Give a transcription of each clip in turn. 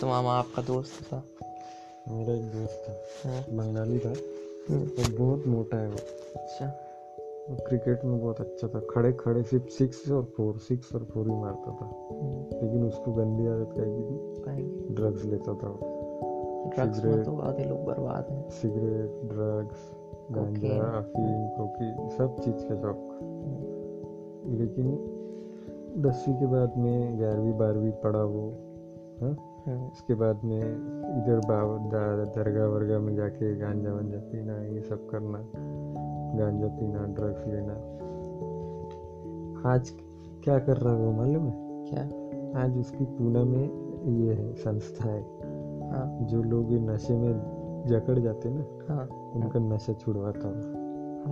तो मामा आपका दोस्त था। मेरा एक दोस्त था। हाँ, बंगाली था। वो बहुत मोटा है वो। अच्छा। वो क्रिकेट में बहुत अच्छा था। खड़े खड़े सिर्फ़ सिक्स और फोर सिक्स और फोर ही मारता था। हम्म, लेकिन उसको गंदी आदत क्या की थी। ड्रग्स लेता था वो। ड्रग्स में। तो आधे लोग बर्बाद हैं। सिगरेट ड्रग्स गांजा अफीम कोकी सब चीज़ का शौक। हम्म, लेकिन दसवीं के बाद में ग्यारहवीं बारहवीं पढ़ा वो। हाँ? उसके बाद में इधर दरगाह वर्गा में जाके गांजा वांजा पीना ये सब करना गांजा पीना ड्रग्स लेना। आज क्या कर रहा है वो मालूम है? क्या? आज उसकी पूना में ये है संस्था है। हाँ। जो लोग नशे में जकड़ जाते ना हाँ। उनका नशा छुड़वाता हूँ।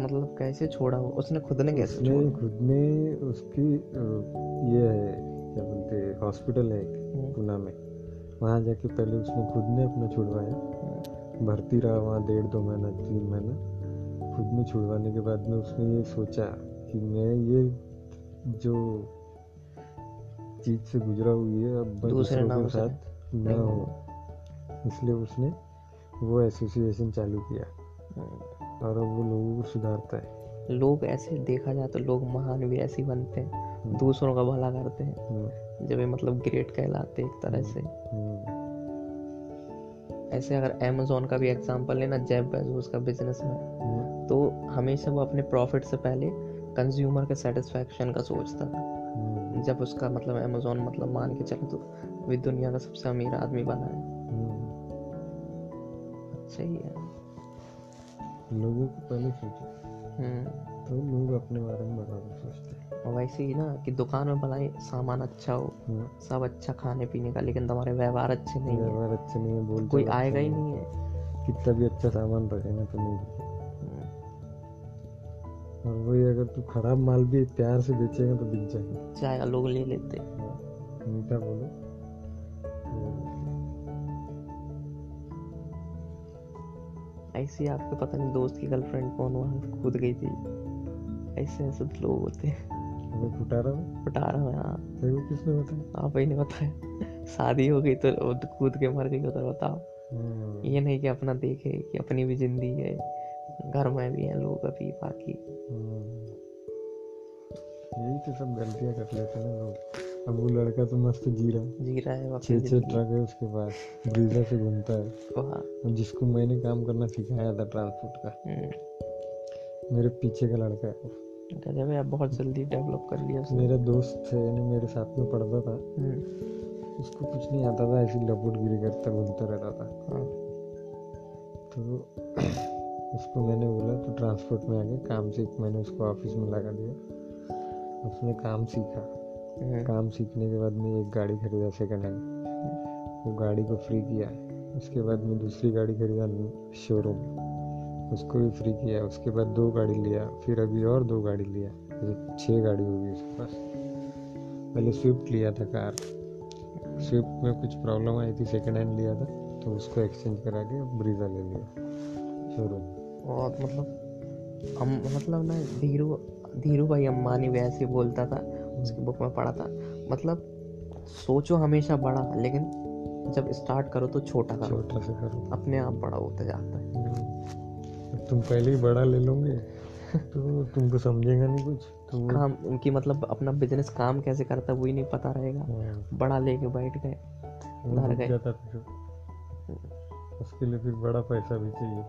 मतलब कैसे छोड़ा उसने खुद ने कैसे उसने खुद ने उसकी ये है क्या बोलते हॉस्पिटल है हम्म, पूना में। वहाँ जाके पहले उसने खुद ने अपना छुड़वाया। भर्ती रहा वहाँ डेढ़ दो महीना तीन महीना। खुद में छुड़वाने के बाद में उसने ये सोचा कि मैं ये जो चीज़ से गुजरा हुई है अब दूसरे के साथ न हो। इसलिए उसने वो एसोसिएशन चालू किया। और अब वो लोगों को सुधारता है। लोग ऐसे देखा जाए तो लोग महान भी ऐसे बनते हैं। हम्म, दूसरों का भला करते हैं। हम्म, जब ये मतलब ग्रेट कहलाते एक तरह से। हम्म, ऐसे अगर अमेजोन का भी एग्जांपल लेना जेब बेजोस का बिज़नेस में तो हमेशा वो अपने प्रॉफिट से पहले कंज्यूमर के सेटिस्फैक्शन का सोचता था। जब उसका मतलब अमेजोन मतलब मान के चले तो वे दुनिया का सबसे अमीर आदमी बना है। सही है। लोगों को पहले सोचो। हम्म। तो लोग अपने बारे में बराबर सोचते हैं। और वैसे ही ना कि दुकान में भलाई सामान अच्छा हो हम्म, सब अच्छा खाने पीने का लेकिन तुम्हारे व्यवहार अच्छे नहीं है। व्यवहार अच्छे नहीं है बोलते कोई आएगा ही नहीं है। कितना भी अच्छा सामान रखेगा तो नहीं हम्म, और वही अगर तू खराब माल भी प्यार से बेचेगा तो बिक जाएगा। जाएगा लोग ले लेते। मीठा बोलो। ऐसे ही आपके पता नहीं दोस्त की गर्लफ्रेंड कौन वहाँ कूद गई थी। ऐसे ऐसे तो लोग होते हैं। हमें फुटा रहा हूँ। रहा हूँ हाँ। तेरे को किसने बताया? आप ही ने बताया। शादी हो गई तो कूद के मर गई उधर बताओ। हम्म, ये नहीं कि अपना देखे कि अपनी भी ज़िंदगी है। घर में भी हैं लोग अभी बाकी। हम्म। यही तो सब गलतियाँ कर लेते हैं लोग। अब वो लड़का तो मस्त जी रहा है। जी रहा है छः छः ट्रक है उसके पास ब्रीजा से घूमता है। जिसको मैंने काम करना सिखाया था ट्रांसपोर्ट का। हम्म, मेरे पीछे का लड़का है। वो। गजब है बहुत जल्दी डेवलप कर लिया उसने। मेरा दोस्त है यानी मेरे साथ में पढ़ता था। हम्म, उसको कुछ नहीं आता था ऐसी लपुट गिरी करता घूमता रहता था। हाँ, तो उसको मैंने बोला तो ट्रांसपोर्ट में आके काम सीख। मैंने उसको ऑफ़िस में लगा दिया। उसने काम सीखा। हम्म, काम सीखने के बाद में एक गाड़ी खरीदा सेकंड हैंड वो गाड़ी को फ्री किया। उसके बाद में दूसरी गाड़ी खरीदा शोरूम उसको भी फ्री किया उसके बाद दो गाड़ी लिया फिर अभी और दो गाड़ी लिया। तो छः गाड़ी होगी उसके पास। पहले स्विफ्ट लिया था कार। स्विफ्ट में कुछ प्रॉब्लम आई थी सेकेंड हैंड लिया था तो उसको एक्सचेंज करा के ब्रीजा ले लिया शोरूम और मतलब हम मतलब ना धीरू धीरू भाई अम्बानी ऐसे बोलता था उसकी बुक में पढ़ा था। मतलब सोचो हमेशा बड़ा लेकिन जब स्टार्ट करो तो छोटा करो। छोटा से करो। अपने आप बड़ा होता जाता है। अब तुम पहले ही बड़ा ले लोगे। तो तुमको समझेगा नहीं कुछ। तो काम उनकी मतलब अपना बिज़नेस काम कैसे करता है वही नहीं पता रहेगा। हाँ, बड़ा लेके बैठ गए गए। उसके लिए फिर बड़ा पैसा भी चाहिए।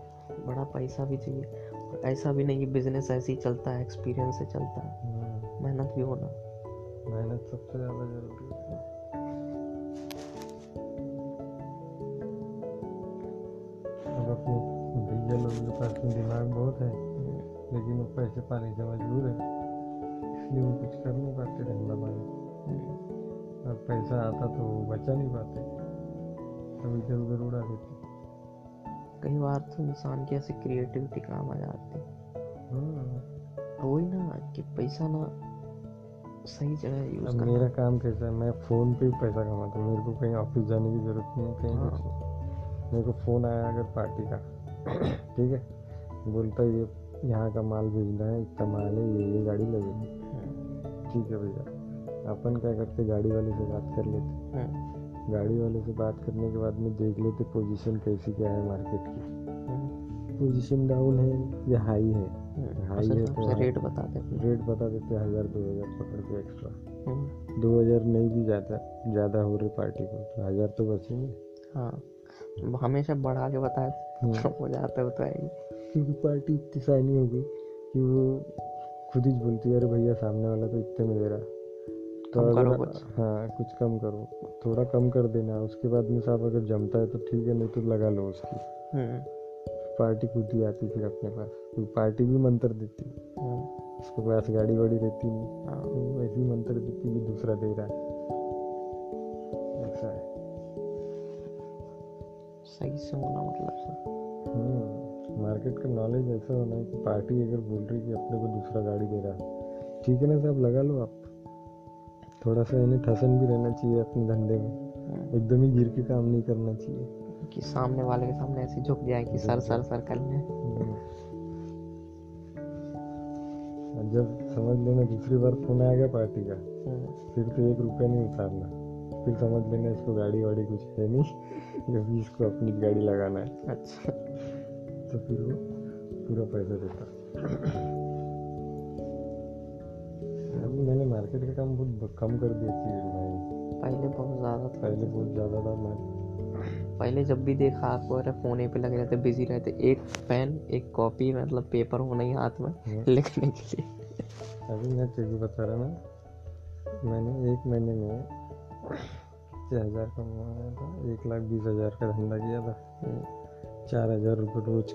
बड़ा पैसा भी चाहिए। ऐसा भी नहीं कि बिज़नेस ऐसे ही चलता है एक्सपीरियंस से चलता है। हम्म, मेहनत भी होना। मेहनत सबसे ज़्यादा ज़रूरी है। भैया लोगों के पास में दिमाग बहुत है लेकिन वो पैसे पाने से मजबूर है। इसलिए वो कुछ कर नहीं पाते धंधा पानी। और पैसा आता तो वो बचा नहीं पाते। सब इधर उधर उड़ा देते। कई बार तो इंसान की ऐसी क्रिएटिविटी काम आ जाती है। हाँ, वही ना कि पैसा ना सही जगह यूज़ अब करना। मेरा काम कैसा है? मैं फ़ोन पे ही पैसा कमाता हूँ। मेरे को कहीं ऑफ़िस जाने की ज़रूरत नहीं है कहीं हाँ। मेरे को फ़ोन आया अगर पार्टी का। ठीक है? बोलता है ये यहाँ का माल भेजना है इतना माल है ये ये गाड़ी लगेगी। हम्म, ठीक है भैया। अपन क्या करते गाड़ी वाले से बात कर लेते। हम्म, गाड़ी वाले से बात करने के बाद में देख लेते पोजीशन कैसी क्या है मार्केट की। पोजीशन डाउन है या हाई है? हाई है तो हाँ। रेट बता दे रेट बता देते हज़ार दो हज़ार पकड़ के एक्स्ट्रा दो हज़ार नहीं भी जाता ज़्यादा हो रही पार्टी को तो हज़ार तो बचेंगे। हाँ। हमेशा बढ़ा के बताए हम्म। हो जाता है बताएगी। क्योंकि पार्टी इतनी शाइनी हो गई कि वो खुद ही बोलती है अरे भैया सामने वाला तो इतने में दे रहा तो कम करो कुछ। हाँ कुछ कम करो। थोड़ा कम कर देना उसके बाद में साहब अगर जमता है तो ठीक है नहीं तो लगा लो उसकी। हम्म, पार्टी खुद ही आती फिर अपने पास। क्योंकि पार्टी भी मंत्र देती हम्म, उसके पास गाड़ी वाड़ी रहती नहीं। हाँ, तो वो ऐसी मंत्र देती कि दूसरा दे रहा है। ऐसा है। सही से होना मतलब सर। हम्म, मार्केट का नॉलेज ऐसा होना है कि पार्टी अगर बोल रही है कि अपने को दूसरा गाड़ी दे रहा है। ठीक है ना साहब लगा लो आप। थोड़ा सा इन्हें ठसन भी रहना चाहिए अपने धंधे में। हम्म, एकदम ही गिर के काम नहीं करना चाहिए। कि सामने वाले के सामने ऐसे झुक जाए कि सर सर सर कर ले। हम्म। जब समझ लेना दूसरी बार फ़ोन आ गया पार्टी का हम्म, फिर तो एक रुपया नहीं उतारना। फिर समझ लेना इसको गाड़ी वाड़ी कुछ है नहीं। अभी इसको अपनी गाड़ी लगाना है। अच्छा। तो फिर वो पूरा पैसा देता। अभी मैंने मार्केट का काम बहुत कम कर दिया थी मैं। पहले बहुत ज़्यादा था। पहले बहुत ज़्यादा था मैं। पहले जब भी देखा आपको अरे फोने पे लगे रहते बिज़ी रहते। एक पेन एक कॉपी मतलब पेपर होना ही हाथ में हाँ। लिखने के लिए। अभी मैं तेरे को बता रहा ना मैंने एक महीने में छः हज़ार कमाया था एक लाख बीस हज़ार का धंधा किया था। चार हज़ार रुपये रोज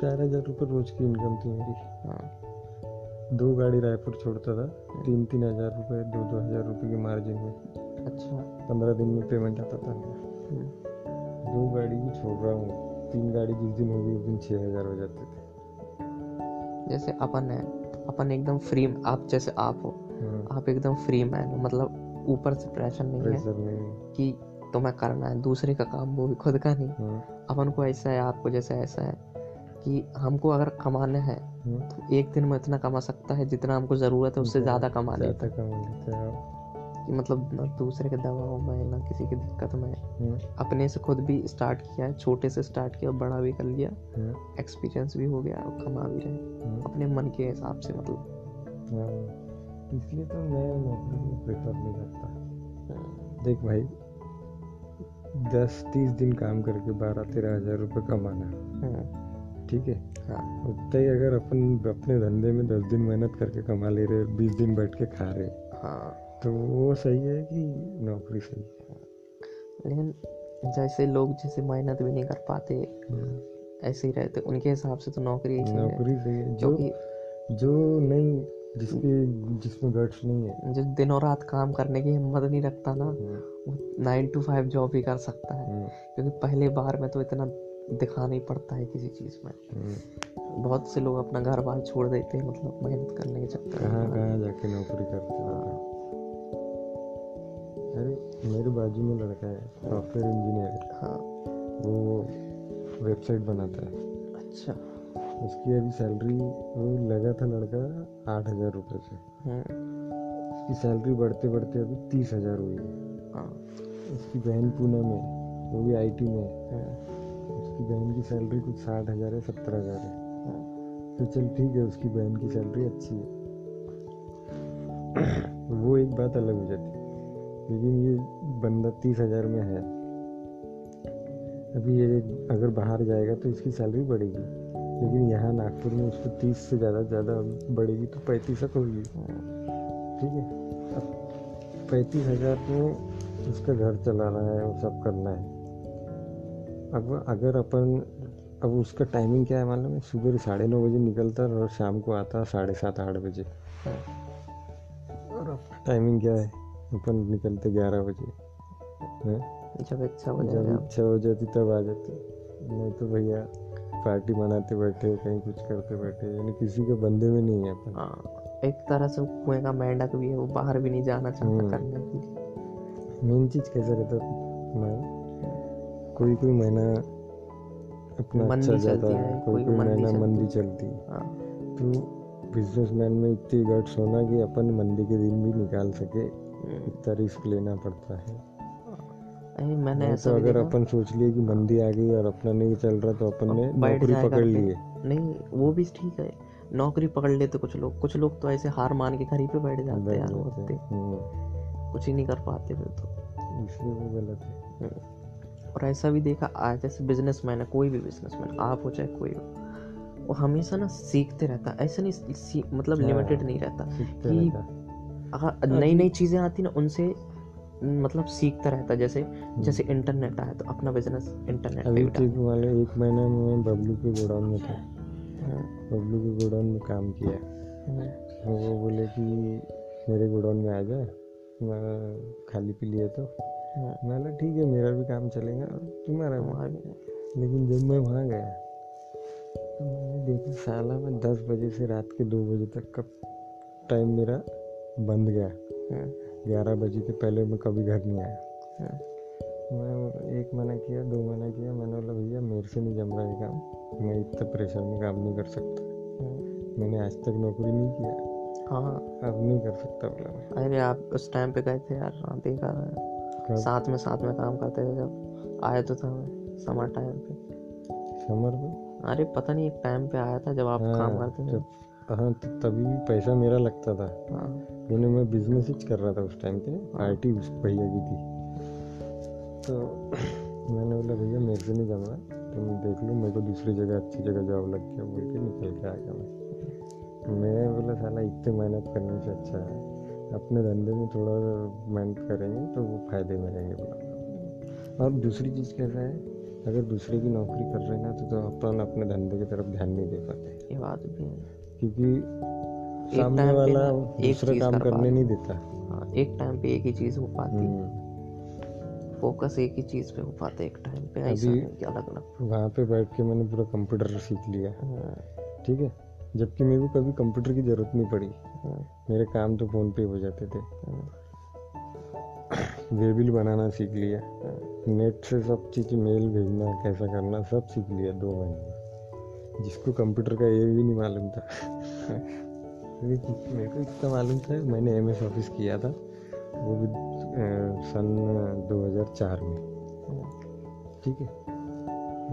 चार हज़ार रुपये रोज की इनकम थी मेरी। हाँ। दो गाड़ी रायपुर छोड़ता था तीन तीन हज़ार रुपये दो दो हज़ार रुपये की मार्जिन में। अच्छा। पंद्रह दिन में पेमेंट आता था मेरा। हम्म, दो गाड़ी भी छोड़ रहा हूँ। तीन गाड़ी जिस दिन होगी उस दिन छः हज़ार हो जाते थे। जैसे अपन है अपन एकदम फ्री आप जैसे आप हो हाँ, आप एकदम फ्री मैन हो मतलब ऊपर से प्रेशर नहीं है नहीं कि तुम्हें करना है दूसरे का काम वो भी खुद का नहीं। हाँ, अपन को ऐसा है आपको जैसा ऐसा है कि हमको अगर कमाना है हाँ, तो एक दिन में इतना कमा सकता है जितना हमको ज़रूरत है उससे ज़्यादा कमा लेता है। कि मतलब ना दूसरे के दबाव में ना किसी की दिक्कत में। हाँ, अपने से खुद भी स्टार्ट किया है छोटे से स्टार्ट किया बड़ा भी कर लिया। एक्सपीरियंस भी हो गया और कमा भी रहे। अपने मन के हिसाब से मतलब। हाँ। इसलिए तो मैं नौकरी को प्रेफर नहीं करता। हम्म, देख भाई दस तीस दिन काम करके बारह तेरह हज़ार रुपये कमाना हम्म, ठीक है? हाँ। उतना ही अगर अपन अपने धंधे में दस दिन मेहनत करके कमा ले रहे बीस दिन बैठ के खा रहे हाँ। तो वो सही है कि नौकरी सही है? लेकिन जैसे लोग जैसे मेहनत भी नहीं कर पाते ऐसे ही रहते उनके हिसाब से तो नौकरी सही नौकरी सही है। जो जो नहीं जिसकी जिसमें गट्स नहीं है। जो दिनों रात काम करने की हिम्मत नहीं रखता ना हम्म, वो नाइन टू फाइव जॉब ही कर सकता है। हम्म, क्योंकि पहले बार में तो इतना दिखाना ही पड़ता है किसी चीज़ में। हम्म। बहुत से लोग अपना घर बार छोड़ देते हैं मतलब मेहनत करने के चक्कर कहाँ में। कहाँ जाके नौकरी करते हैं? अरे मेरे बाजू में लड़का है सॉफ्टवेयर इंजीनियर। हाँ। वो वेबसाइट बनाता है। अच्छा। उसकी अभी सैलरी वो लगा था लड़का आठ हज़ार रुपये से। हम्म, उसकी सैलरी बढ़ते बढ़ते अभी तीस हज़ार हुई है। हाँ। उसकी बहन पुणे में वो भी आईटी में है। उसकी बहन की सैलरी कुछ साठ हज़ार है सत्तर हज़ार है। हम्म, तो चल ठीक है उसकी बहन की सैलरी अच्छी है। वो एक बात अलग हो जाती लेकिन ये बंदा तीस हज़ार में है। अभी ये अगर बाहर जाएगा तो इसकी सैलरी बढ़ेगी। लेकिन यहाँ नागपुर में उसको तीस से ज़्यादा ज़्यादा बढ़ेगी तो पैंतीस तक होगी। ठीक है? अब पैंतीस हज़ार में उसका घर चला रहा है वो सब करना है। अब अगर अपन अब उसका टाइमिंग क्या है मालूम है? सुबह साढ़े नौ बजे निकलता है और शाम को आता है साढ़े सात आठ बजे। और टाइमिंग क्या है? अपन निकलते ग्यारह बजे। जब इच्छा हो जाती तब आ जाती। नहीं तो भैया पार्टी मनाते बैठे कहीं कुछ करते बैठे यानी किसी के बंदे में नहीं है अपन। हाँ एक तरह से कुएँ का मेंढक भी है वो बाहर भी नहीं जाना चाहता हम्म। करने के लिए। मेन चीज़ कैसा रहता मैं कोई कोई महीना अपना मंदी अच्छा जाता चलती है कोई कोई महीना मंदी चलती है। हाँ। तो बिजनेसमैन में इतनी गट्स होना कि अपन मंदी के दिन भी निकाल सके हम्म, इतना रिस्क लेना पड़ता है। अरे मैंने ऐसा तो अगर अपन सोच लिए कि मंदी आ गई और अपना नहीं चल रहा तो अपन ने नौकरी पकड़। लिए। नहीं वो भी ठीक है। नौकरी पकड़ लेते कुछ लोग कुछ लोग तो ऐसे हार मान के घर ही पे बैठ जाते हैं यार होते हम्म, कुछ ही नहीं कर पाते फिर तो। इसलिए वो गलत है। और ऐसा भी देखा आज जैसे बिजनेसमैन है कोई भी बिजनेसमैन आप हो चाहे कोई हो वो हमेशा ना सीखते रहता ऐसा नहीं मतलब हाँ। लिमिटेड नहीं रहता कि नई नई चीज़ें आती ना उनसे मतलब सीखता रहता है जैसे जैसे इंटरनेट आया तो अपना बिज़नेस इंटरनेट अभी ठीक मान लो एक महीने में बबलू के गोडाउन में था। डाला। बबलू के गोडाउन में काम किया। हम्म, तो वो बोले कि मेरे गोडाउन में आ जाए मैं खाली पी लिए तो। हम्म, मैं ठीक है मेरा भी काम चलेगा और तुम्हारा वहाँ भी- लेकिन जब मैं वहाँ गया तो मैंने देखा साला मैं दस बजे से रात के दो बजे तक का टाइम मेरा बंद गया। हम्म, ग्यारह बजे के पहले मैं कभी घर नहीं आया। हम्म, मैं एक महीना किया दो महीना किया। मैंने बोला भैया मेरे से नहीं जम रहा ये काम। मैं इतना प्रेशर में काम नहीं कर सकता। हम्म। मैंने आज तक नौकरी नहीं किया। हाँ। अब नहीं कर सकता बोला मैं। अरे आप उस टाइम पे गए थे यार हाँ देखा है साथ में साथ में काम करते थे जब। आया तो था समर टाइम पे। समर में अरे पता नहीं एक टाइम पे आया था जब आप काम हाँ, करते थे। हाँ तभी पैसा मेरा लगता था। हाँ। क्योंकि मैं बिज़नेस ही कर रहा था उस टाइम पे। आईटी उस भैया की थी। तो मैंने बोला भैया मेरे से नहीं जम तुम देख लो मेरे को दूसरी जगह अच्छी जगह जॉब लग गया बोल के निकल के आ गया मैं। मैं बोला साला इतने मेहनत करने से अच्छा है। अपने धंधे में थोड़ा मेहनत करेंगे तो वो फ़ायदे में रहेंगे बोला और दूसरी चीज़ कैसा है अगर दूसरे की नौकरी कर रहे हैं ना तो, तो अपन अपने धंधे की तरफ़ ध्यान नहीं दे पाते। ये बात भी है। क्योंकि सामने टाइम पे वाला दूसरा काम कर करने नहीं देता। हाँ एक टाइम पे एक ही चीज़ हो पाती। हम्म, फोकस एक ही चीज़ पे हो पाता एक टाइम पे ऐसा अलग अलग। वहाँ पे बैठ के मैंने पूरा कंप्यूटर सीख लिया। हम्म, ठीक है? जबकि मेरे को कभी कंप्यूटर की ज़रूरत नहीं पड़ी। हम्म, मेरे काम तो फ़ोन पे हो जाते थे। वेबिल बनाना सीख लिया। नेट से सब चीज़ मेल भेजना कैसा करना सब सीख लिया दो महीने जिसको कंप्यूटर का ये भी नहीं मालूम था। क्योंकि मेरे को इतना मालूम था मैंने एम एस ऑफ़िस किया था वो भी सन 2004 में। ठीक है?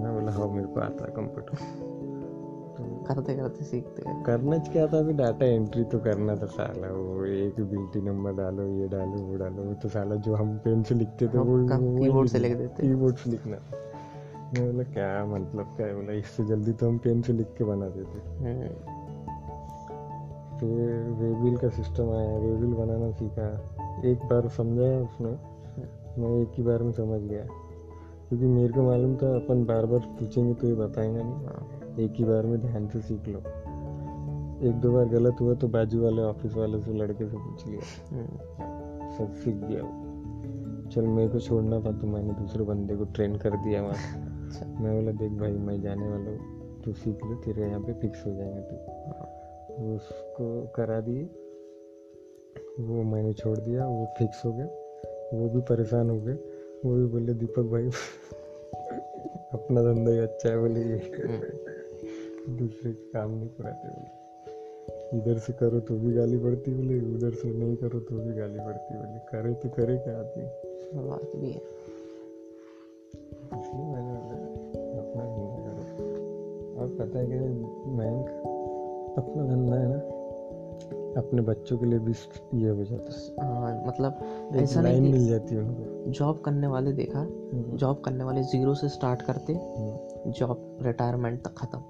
मैं बोला हाँ मेरे को आता है कंप्यूटर तो करते करते सीखते हैं। करना क्या था अभी डाटा एंट्री तो करना था साला वो एक बिल्टी नंबर डालो ये डालो वो डालो वो तो साला जो हम पेन से लिखते थे वो कीबोर्ड से लिख देते? कीबोर्ड से लिखना। मैं बोला क्या मतलब क्या है? बोला इससे जल्दी तो हम पेन से लिख के बना देते। हम्म, फिर वेबिल का सिस्टम आया वेबिल बनाना सीखा। एक बार समझाया उसने मैं एक ही बार में समझ गया। क्योंकि मेरे को मालूम था अपन बार बार पूछेंगे तो ये बताएँगे नहीं। एक ही बार में ध्यान से सीख लो। एक दो बार गलत हुआ तो बाजू वाले ऑफ़िस वाले से लड़के से पूछ लिया। सब सीख गया। वो चल मेरे को छोड़ना था तो मैंने दूसरे बंदे को ट्रेन कर दिया वहाँ। अच्छा। मैं बोला देख भाई मैं जाने वाला हूँ। तू सीख ले तेरे यहाँ पे फिक्स हो जाएगा तू। उसको करा दिए। वो मैंने छोड़ दिया वो फिक्स हो गया। वो भी परेशान हो गए। वो भी बोले दीपक भाई अपना धंधा ही अच्छा है बोले ये। हम्म, दूसरे काम नहीं कराते बोले। इधर से करो तो भी गाली पड़ती बोले उधर से नहीं करो तो भी गाली पड़ती बोले। करे तो करे क्या आदमी? बात भी है। इसलिए मैंने अपना धंधा करो। और पता है कि मयंक अपना धंधा है ना अपने बच्चों के लिए भी ये हो जाता है। हाँ मतलब ऐसा नहीं मिल जाती है उनको। जॉब करने वाले देखा जॉब करने वाले ज़ीरो से स्टार्ट करते हम्म, जॉब रिटायरमेंट तक खत्म।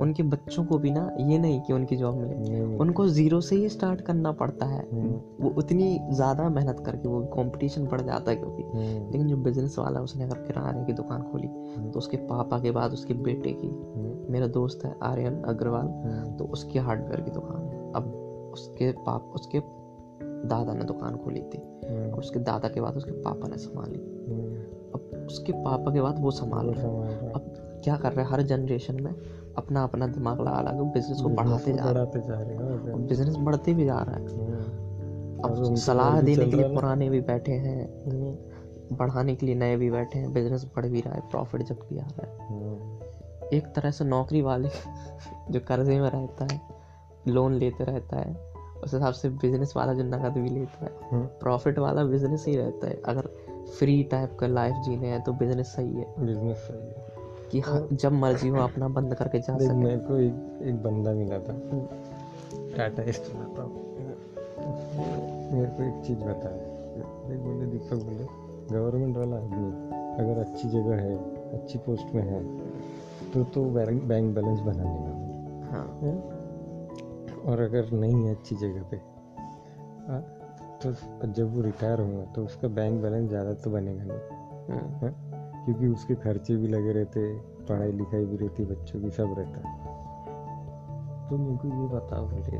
उनके बच्चों को भी ना ये नहीं कि उनकी जॉब मिले। उनको ज़ीरो से ही स्टार्ट करना पड़ता है। हम्म, वो उतनी ज़्यादा मेहनत करके वो कंपटीशन बढ़ जाता है क्योंकि हम्म, लेकिन जो बिज़नेस वाला उसने अगर किराने की दुकान खोली तो उसके पापा के बाद उसके बेटे की हम्म, मेरा दोस्त है आर्यन अग्रवाल हम्म, तो उसकी हार्डवेयर की दुकान है। अब उसके पाप उसके दादा ने दुकान खोली थी। हम्म, उसके दादा के बाद उसके पापा ने संभाली हम्म, उसके पापा के बाद वो संभाल रहे हैं। अब क्या कर रहे हैं? हर जनरेशन में अपना अपना दिमाग लगा लगा बिज़नेस को बढ़ाते जा रहे हैं। बिज़नेस बढ़ते भी जा रहा है। हम्म, अब सलाह देने के लिए पुराने भी बैठे हैं। हम्म, बढ़ाने के लिए नए भी बैठे हैं। बिज़नेस बढ़ भी रहा है प्रॉफिट जब भी आ रहा है। हम्म, एक तरह से नौकरी वाले जो कर्जे में रहता है लोन लेते रहता है उस हिसाब से बिज़नेस वाला जो नकद भी लेता है प्रॉफिट वाला बिज़नेस ही रहता है। अगर फ्री टाइप का लाइफ जीने हैं तो बिज़नेस सही है। बिज़नेस सही है। कि हाँ, जब मर्ज़ी हो अपना बंद करके जा सके। मेरे को एक एक बंदा मिला था। टाटा एस चलाता मेरे को एक चीज़ बताया देख बोले दीपक बोले गवर्नमेंट वाला आदमी अगर अच्छी जगह है अच्छी पोस्ट में है तो तो बैंक बैलेंस बना लेगा हाँ। हैं? और अगर नहीं है अच्छी जगह पे हाँ, तो जब वो रिटायर होगा तो उसका बैंक बैलेंस ज़्यादा तो बनेगा नहीं। हम्म, क्योंकि उसके खर्चे भी लगे रहते पढ़ाई लिखाई भी रहती बच्चों की सब रहता। तो मेरे को ये बताओ बोले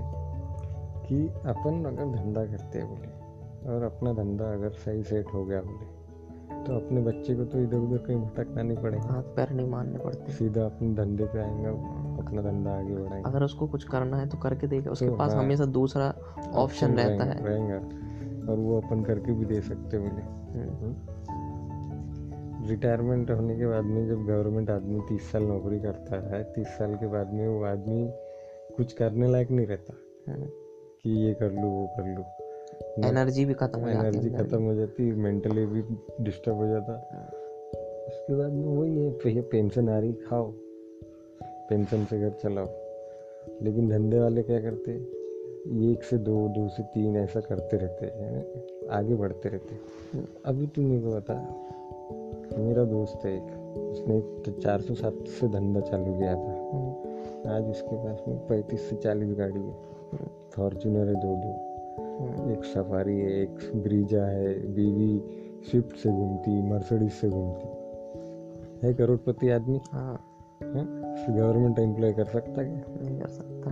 कि अपन अगर धंधा करते हैं बोले और अपना धंधा अगर सही सेट हो गया बोले तो अपने बच्चे को तो इधर उधर कहीं भटकना नहीं पड़ेगा। हाथ पैर नहीं मारने पड़ते। सीधा अपने धंधे पे आएँगे अपना धंधा आगे बढ़ाएँगे। अगर उसको कुछ करना है तो करके देगा उसके तो पास हाँ। हमेशा दूसरा ऑप्शन रहता है। रहेगा। और वो अपन करके भी दे सकते बोले हम्म, रिटायरमेंट होने के बाद में जब गवर्नमेंट आदमी तीस साल नौकरी करता है तीस साल के बाद में वो आदमी कुछ करने लायक नहीं रहता। हम्म, कि ये कर लूँ वो कर लूँ। एनर्जी भी खत्म हो जाती एनर्जी खत्म हो जाती मेंटली भी डिस्टर्ब हो जाता। उसके बाद में वही है पेंशन आ रही खाओ। पेंशन से घर चलाओ। लेकिन धंधे वाले क्या करते? एक से दो दो से तीन ऐसा करते रहते हैं आगे बढ़ते रहते अभी तू मेरे को बता मेरा दोस्त है एक उसने एक चार सौ सात से धंधा चालू किया था। आज उसके पास में पैंतीस से चालीस गाड़ी है। फॉर्चूनर है दो दो। एक सफारी है एक ब्रीजा है बीवी स्विफ्ट से घूमती मर्सडीज से घूमती। है करोड़पति आदमी? हाँ। गवर्नमेंट एम्प्लॉय कर सकता क्या नहीं कर सकता।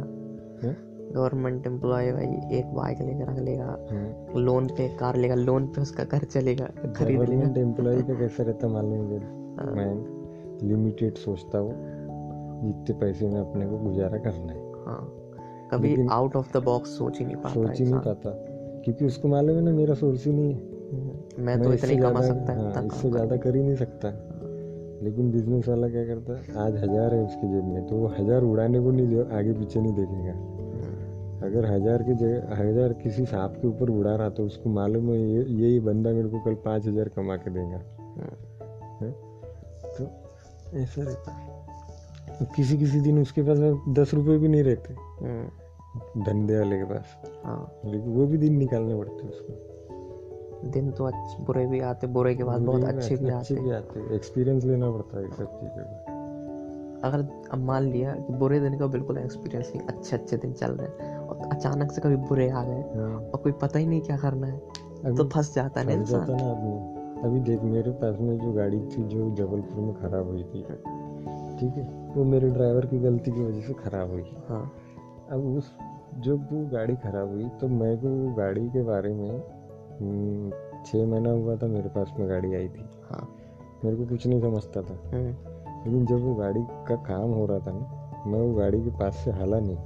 है? गवर्नमेंट एम्प्लॉय भाई एक बाइक लेकर रख लेगा हम्म। लोन पे कार लेगा लोन पे उसका घर चलेगा खरीद लेगा। गवर्नमेंट एम्प्लॉय का कैसा रहता मालूम है? हाँ। मैं लिमिटेड सोचता हूँ जितने पैसे में अपने को गुजारा करना है। हाँ कभी आउट ऑफ़ द बॉक्स सोच ही नहीं पाता सोच ही नहीं पाता क्योंकि उसको मालूम है ना मेरा सोर्स ही नहीं है। हम्म, मैं तो इतने ही कमा सकता है हाँ, इससे ज़्यादा कर। ही नहीं सकता। लेकिन बिज़नेस वाला क्या करता है आज हज़ार है उसकी जेब में तो वो हज़ार उड़ाने को नहीं आगे पीछे नहीं देखेगा। अगर हज़ार की जगह हज़ार किसी सांप के ऊपर उड़ा रहा तो उसको मालूम है ये यही बंदा मेरे को कल पाँच हज़ार कमा के देगा। है? तो ऐसा रहता है। तो किसी किसी दिन उसके पास दस रुपए भी नहीं रहते। हम्म, धंधे वाले के पास। हाँ। लेकिन वो भी दिन निकालने पड़ते हैं उसको। दिन तो अच्छे बुरे भी आते बुरे के बाद बहुत अच्छे अच्छे भी आते। एक्सपीरियंस लेना पड़ता है सब चीज़ों का। अगर अब मान लिया कि बुरे दिन का बिल्कुल एक्सपीरियंस नहीं अच्छे अच्छे दिन चल रहे हैं और अचानक से कभी बुरे आ गए हाँ। और कोई पता ही नहीं क्या करना है तो फंस जाता है इंसान। अभी देख मेरे पास में जो गाड़ी थी जो जबलपुर में खराब हुई थी ठीक है वो मेरे ड्राइवर की गलती की वजह से खराब हुई। हाँ। अब उस जब वो गाड़ी खराब हुई तो मैं को वो गाड़ी के बारे में हम्म, छः महीना हुआ था मेरे पास में गाड़ी आई थी। हाँ। मेरे को कुछ नहीं समझता था। हम्म, लेकिन जब वो गाड़ी का काम हो रहा था ना मैं वो गाड़ी के पास से हाला नहीं।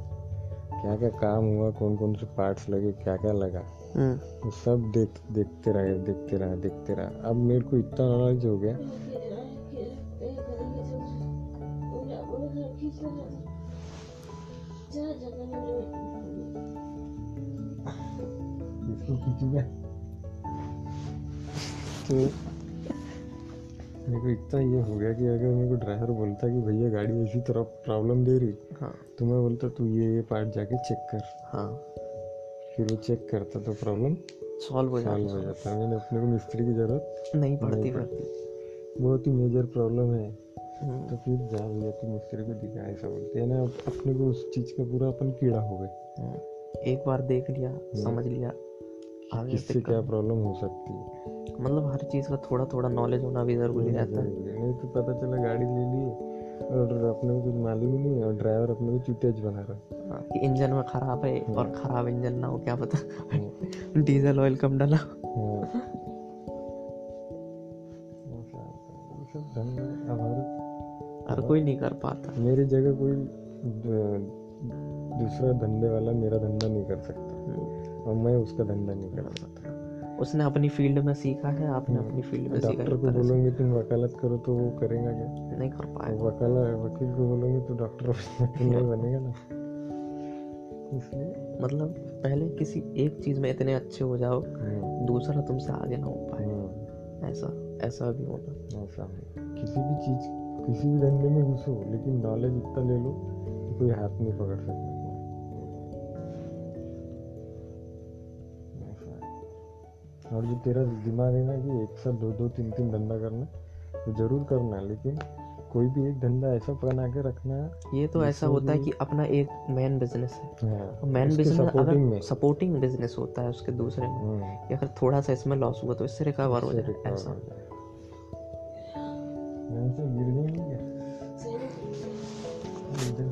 क्या क्या काम हुआ कौन कौन से पार्ट्स लगे क्या क्या लगा? हम्म, वो सब देख देखते रहे देखते रहे देखते रहे। अब मेरे को इतना नॉलेज हो गया। तो मेरे को इतना ये हो गया कि अगर मेरे को ड्राइवर बोलता कि भैया गाड़ी ऐसी तरह प्रॉब्लम दे रही हाँ। तो मैं बोलता तू ये ये पार्ट जाके चेक कर। हाँ। फिर वो चेक करता तो प्रॉब्लम सॉल्व हो जाता। हो जाता। मैंने अपने को मिस्त्री की ज़रूरत नहीं पड़ती पड़ती। बहुत ही मेजर प्रॉब्लम है। हम्म, तो फिर जा भैया तू मिस्त्री को दिखा ऐसा बोलते हैं ना अपने को उस चीज़ का पूरा अपन कीड़ा हो गए। हम्म, एक बार देख लिया समझ लिया आगे किससे क्या प्रॉब्लम हो सकती है। मतलब हर चीज़ का थोड़ा थोड़ा नॉलेज होना भी ज़रूरी रहता है। नहीं तो पता चला गाड़ी ले लिए और अपने को कुछ मालूम ही नहीं है और ड्राइवर अपने को चुटेज बना रहा है। हाँ, कि इंजन में खराब है और खराब इंजन ना हो क्या पता? हाँ। डीजल ऑयल कम डाला। हाँ। है। हर कोई नहीं कर पाता। मेरी जगह कोई दूसरा धंधे वाला मेरा धंधा नहीं कर सकता। हम्म, और मैं उसका धंधा नहीं कर सकता। उसने अपनी फ़ील्ड में सीखा है आपने अपनी फ़ील्ड में सीखा डॉक्टर को बोलोगे तुम वकालत करो तो वो करेगा क्या? नहीं कर पाए और वकाला वकील को बोलोगे तो डॉक्टर तो नहीं बनेगा ना। इसलिए मतलब पहले किसी एक चीज़ में इतने अच्छे हो जाओ हम्म, दूसरा तुमसे आगे ना हो पाए। हम्म, ऐसा ऐसा भी होना ऐसा है किसी भी चीज़ किसी भी धंधे में घुसो लेकिन नॉलेज इतना ले लो कि कोई हाथ नहीं पकड़ सकता। और जो तेरा दिमाग है ना कि एक साथ दो दो तीन तीन धंधा करना तो ज़रूर करना है लेकिन कोई भी एक धंधा ऐसा बना के रखना है ये तो ऐसा होता है कि अपना एक मेन बिज़नेस है। मेन बिज़नेस supporting में अगर सपोर्टिंग बिज़नेस होता है उसके दूसरे में हम्म, या फिर थोड़ा सा इसमें लॉस हुआ तो इससे रिकवर हो जाए ऐसा। हो गिर जाएँगे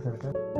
सरकार